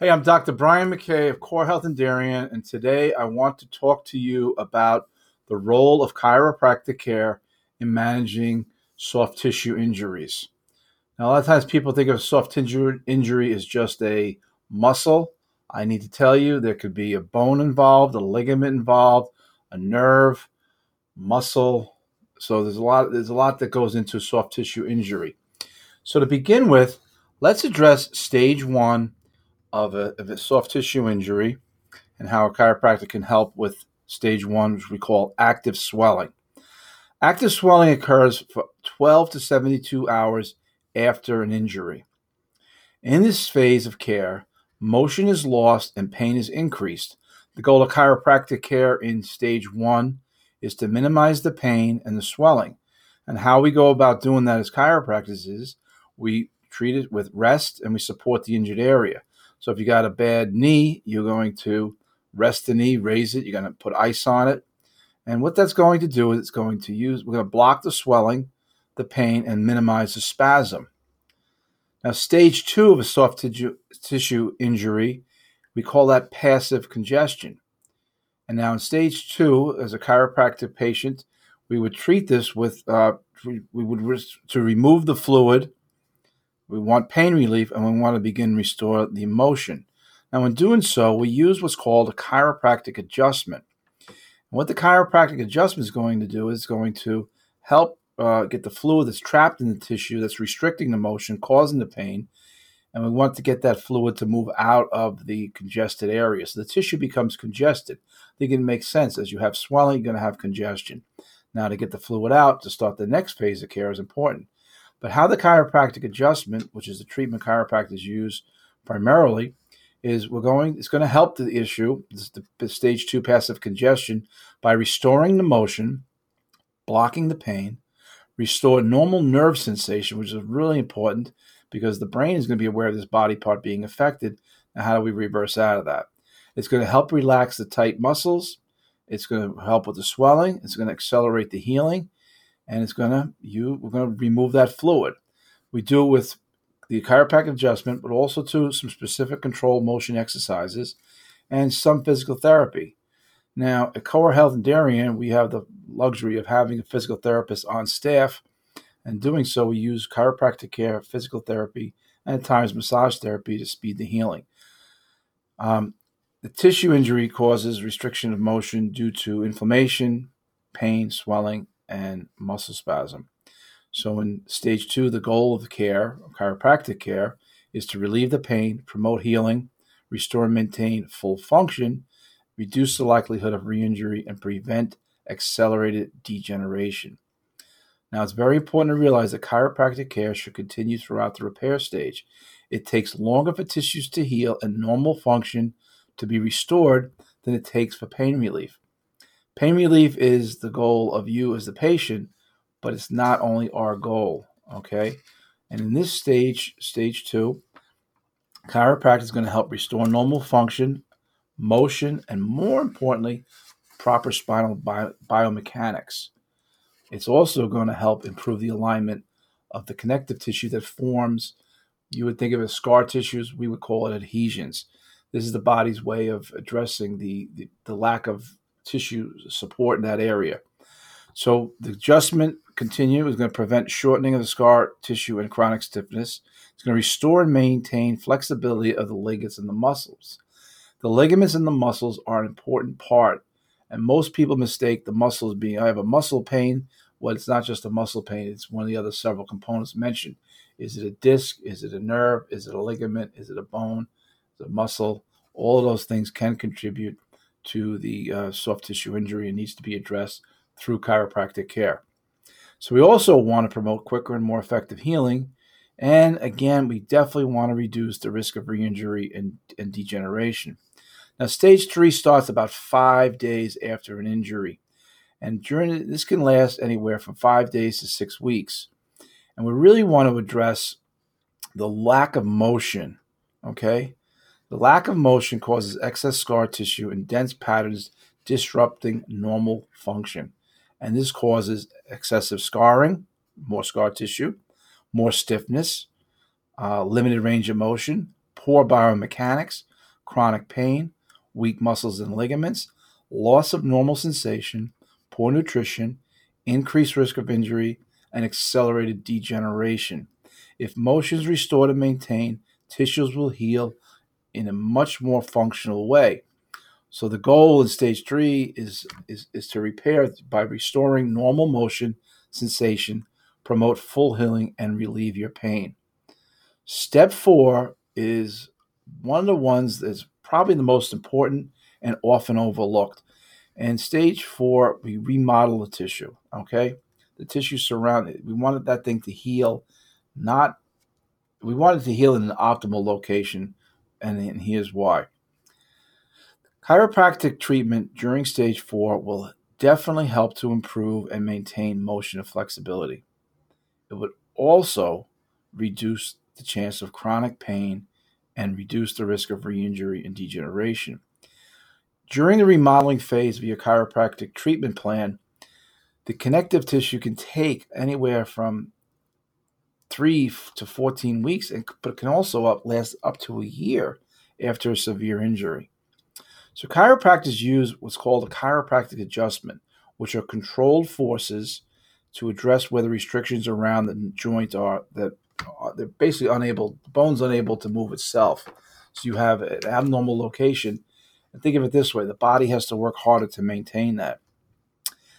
Hey, I'm Dr. Brian McKay of Core Health and Darien, and today I want to talk to you about the role of chiropractic care in managing soft tissue injuries. Now, a lot of times people think of soft tissue injury as just a muscle. I need to tell you there could be a bone involved, a ligament involved, a nerve, muscle. So there's a lot there's a lot that goes into soft tissue injury. So to begin with, let's address stage 1 of a, of a soft tissue injury and how a chiropractor can help with stage 1 which we call active swelling. Active swelling occurs for 12 to 72 hours after an injury. In this phase of care, motion is lost and pain is increased. The goal of chiropractic care in stage one is to minimize the pain and the swelling. And how we go about doing that as chiropractors is we treat it with rest and we support the injured area. So if you got a bad knee, you're going to rest the knee, raise it, you're going to put ice on it. And what that's going to do is it's going to use, we're going to block the swelling, the pain, and minimize the spasm. Now, stage two of a soft tissue injury, we call that passive congestion. And now, in stage two, as a chiropractic patient, we would treat this with, uh, we would, to remove the fluid, we want pain relief, and we want to begin restore the motion. Now, in doing so, we use what's called a chiropractic adjustment. And what the chiropractic adjustment is going to do is going to help uh, get the fluid that's trapped in the tissue that's restricting the motion, causing the pain, and we want to get that fluid to move out of the congested area. So the tissue becomes congested. I think it makes sense. As you have swelling, you're going to have congestion. Now, to get the fluid out to start the next phase of care is important. But how the chiropractic adjustment, which is the treatment chiropractors use primarily, is we're going. It's going to help the issue, the, the stage two passive congestion, by restoring the motion, blocking the pain, restore normal nerve sensation, which is really important because the brain is going to be aware of this body part being affected. Now, how do we reverse out of that? It's going to help relax the tight muscles. It's going to help with the swelling. It's going to accelerate the healing, and it's to you we're to remove that fluid. We do it with the chiropractic adjustment, but also to some specific control motion exercises and some physical therapy. Now, at Core Health in Darien, we have the luxury of having a physical therapist on staff. And doing so, we use chiropractic care, physical therapy, and at times massage therapy to speed the healing. Um, the tissue injury causes restriction of motion due to inflammation, pain, swelling, and muscle spasm. So, in stage two, the goal of care, chiropractic care, is to relieve the pain, promote healing, restore and maintain full function, reduce the likelihood of re-injury, and prevent accelerated degeneration. Now, it's very important to realize that chiropractic care should continue throughout the repair stage. It takes longer for tissues to heal and normal function to be restored than it takes for pain relief. Pain relief is the goal of you as the patient, but it's not only our goal, okay? And in this stage, stage two, chiropractic is going to help restore normal function motion, and more importantly, proper spinal bio- biomechanics. It's also going to help improve the alignment of the connective tissue that forms. You would think of as scar tissues, we would call it adhesions. This is the body's way of addressing the, the, the lack of tissue support in that area. So the adjustment continue is going to prevent shortening of the scar tissue and chronic stiffness. It's going to restore and maintain flexibility of the ligaments and the muscles. The ligaments and the muscles are an important part, and most people mistake the muscles being I have a muscle pain. Well, it's not just a muscle pain, it's one of the other several components mentioned. Is it a disc? Is it a nerve? Is it a ligament? Is it a bone? Is it a muscle? All of those things can contribute to the uh, soft tissue injury and needs to be addressed through chiropractic care. So we also want to promote quicker and more effective healing. And again, we definitely want to reduce the risk of re-injury and, and degeneration. Now, stage three starts about five days after an injury. And during this can last anywhere from five days to six weeks. And we really want to address the lack of motion. Okay? The lack of motion causes excess scar tissue and dense patterns disrupting normal function. And this causes excessive scarring, more scar tissue, more stiffness, uh, limited range of motion, poor biomechanics, chronic pain, weak muscles and ligaments, loss of normal sensation, poor nutrition, increased risk of injury, and accelerated degeneration. If motion is restored and maintained, tissues will heal in a much more functional way. So the goal in stage three is, is, is to repair by restoring normal motion, sensation, promote full healing, and relieve your pain. Step four is one of the ones that's probably the most important and often overlooked. And stage four, we remodel the tissue. Okay, the tissue surrounding. We wanted that thing to heal, not. We wanted to heal in an optimal location, and, here's why. Chiropractic treatment during stage four will definitely help to improve and maintain motion and flexibility. It would also reduce the chance of chronic pain and reduce the risk of re-injury and degeneration. During the remodeling phase of your chiropractic treatment plan, the connective tissue can take anywhere from three to 14 weeks, but can also up, last up to a year after a severe injury. So, chiropractors use what's called a chiropractic adjustment, which are controlled forces to address where the restrictions around the joint are that uh, they're basically unable, the bone's unable to move itself. So you have an abnormal location. And think of it this way the body has to work harder to maintain that.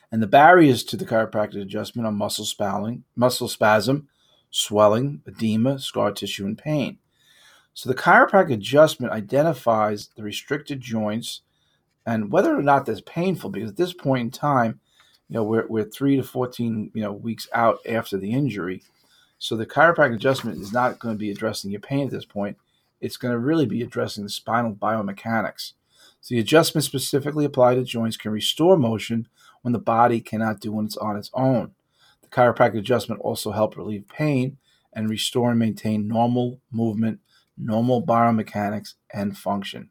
And the barriers to the chiropractic adjustment are muscle spasm, muscle spasm, swelling, edema, scar tissue, and pain. So the chiropractic adjustment identifies the restricted joints and whether or not that's painful, because at this point in time, you know, we're, we're three to 14, you know, weeks out after the injury. So the chiropractic adjustment is not going to be addressing your pain at this point. It's going to really be addressing the spinal biomechanics. So the adjustment specifically applied to joints can restore motion when the body cannot do when it's on its own. The chiropractic adjustment also help relieve pain and restore and maintain normal movement, normal biomechanics, and function.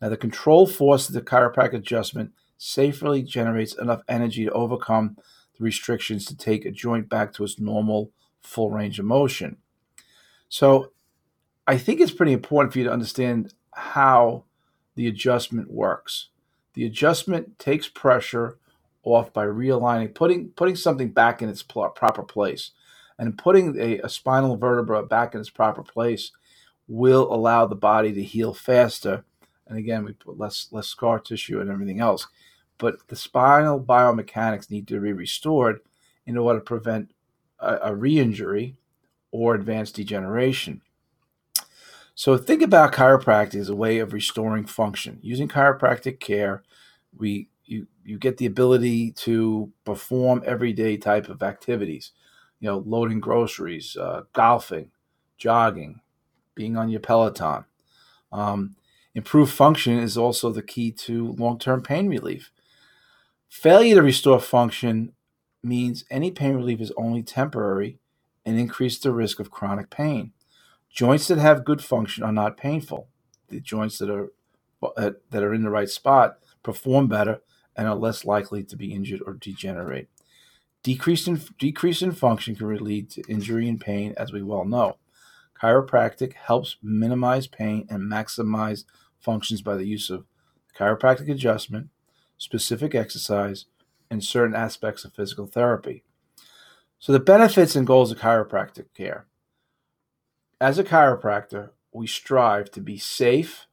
Now, the control force of the chiropractic adjustment safely generates enough energy to overcome the restrictions to take a joint back to its normal full range of motion. So I think it's pretty important for you to understand how the adjustment works. The adjustment takes pressure off by realigning, putting putting something back in its pl- proper place, and putting a, a spinal vertebra back in its proper place will allow the body to heal faster. And again, we put less less scar tissue and everything else. But the spinal biomechanics need to be restored in order to prevent a, a re-injury or advanced degeneration. So think about chiropractic as a way of restoring function. Using chiropractic care, we you you get the ability to perform everyday type of activities, you know, loading groceries, uh, golfing, jogging, being on your Peloton. Um, improved function is also the key to long-term pain relief. Failure to restore function means any pain relief is only temporary and increase the risk of chronic pain. Joints that have good function are not painful. The joints that are uh, that are in the right spot perform better and are less likely to be injured or degenerate. Decrease in, decrease in function can lead to injury and pain, as we well know. Chiropractic helps minimize pain and maximize functions by the use of chiropractic adjustment, specific exercise, and certain aspects of physical therapy. So, the benefits and goals of chiropractic care. As a chiropractor, we strive to be safe,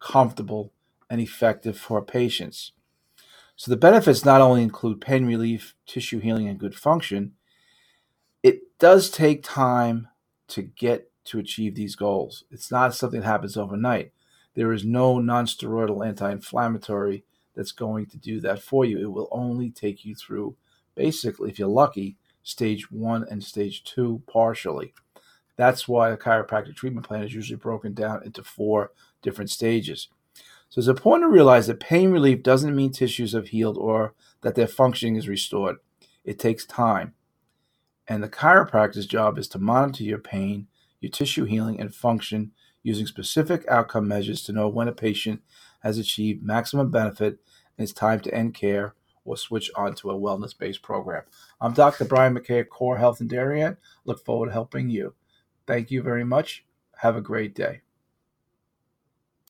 comfortable, and effective for our patients. So, the benefits not only include pain relief, tissue healing, and good function, it does take time to get to achieve these goals. It's not something that happens overnight. There is no nonsteroidal anti inflammatory that's going to do that for you. It will only take you through, basically, if you're lucky, stage one and stage two partially. That's why a chiropractic treatment plan is usually broken down into four different stages. So it's important to realize that pain relief doesn't mean tissues have healed or that their functioning is restored. It takes time. And the chiropractor's job is to monitor your pain, your tissue healing, and function using specific outcome measures to know when a patient has achieved maximum benefit and it's time to end care or switch on to a wellness based program. I'm Dr. Brian McKay at Core Health and Darien. Look forward to helping you. Thank you very much. Have a great day.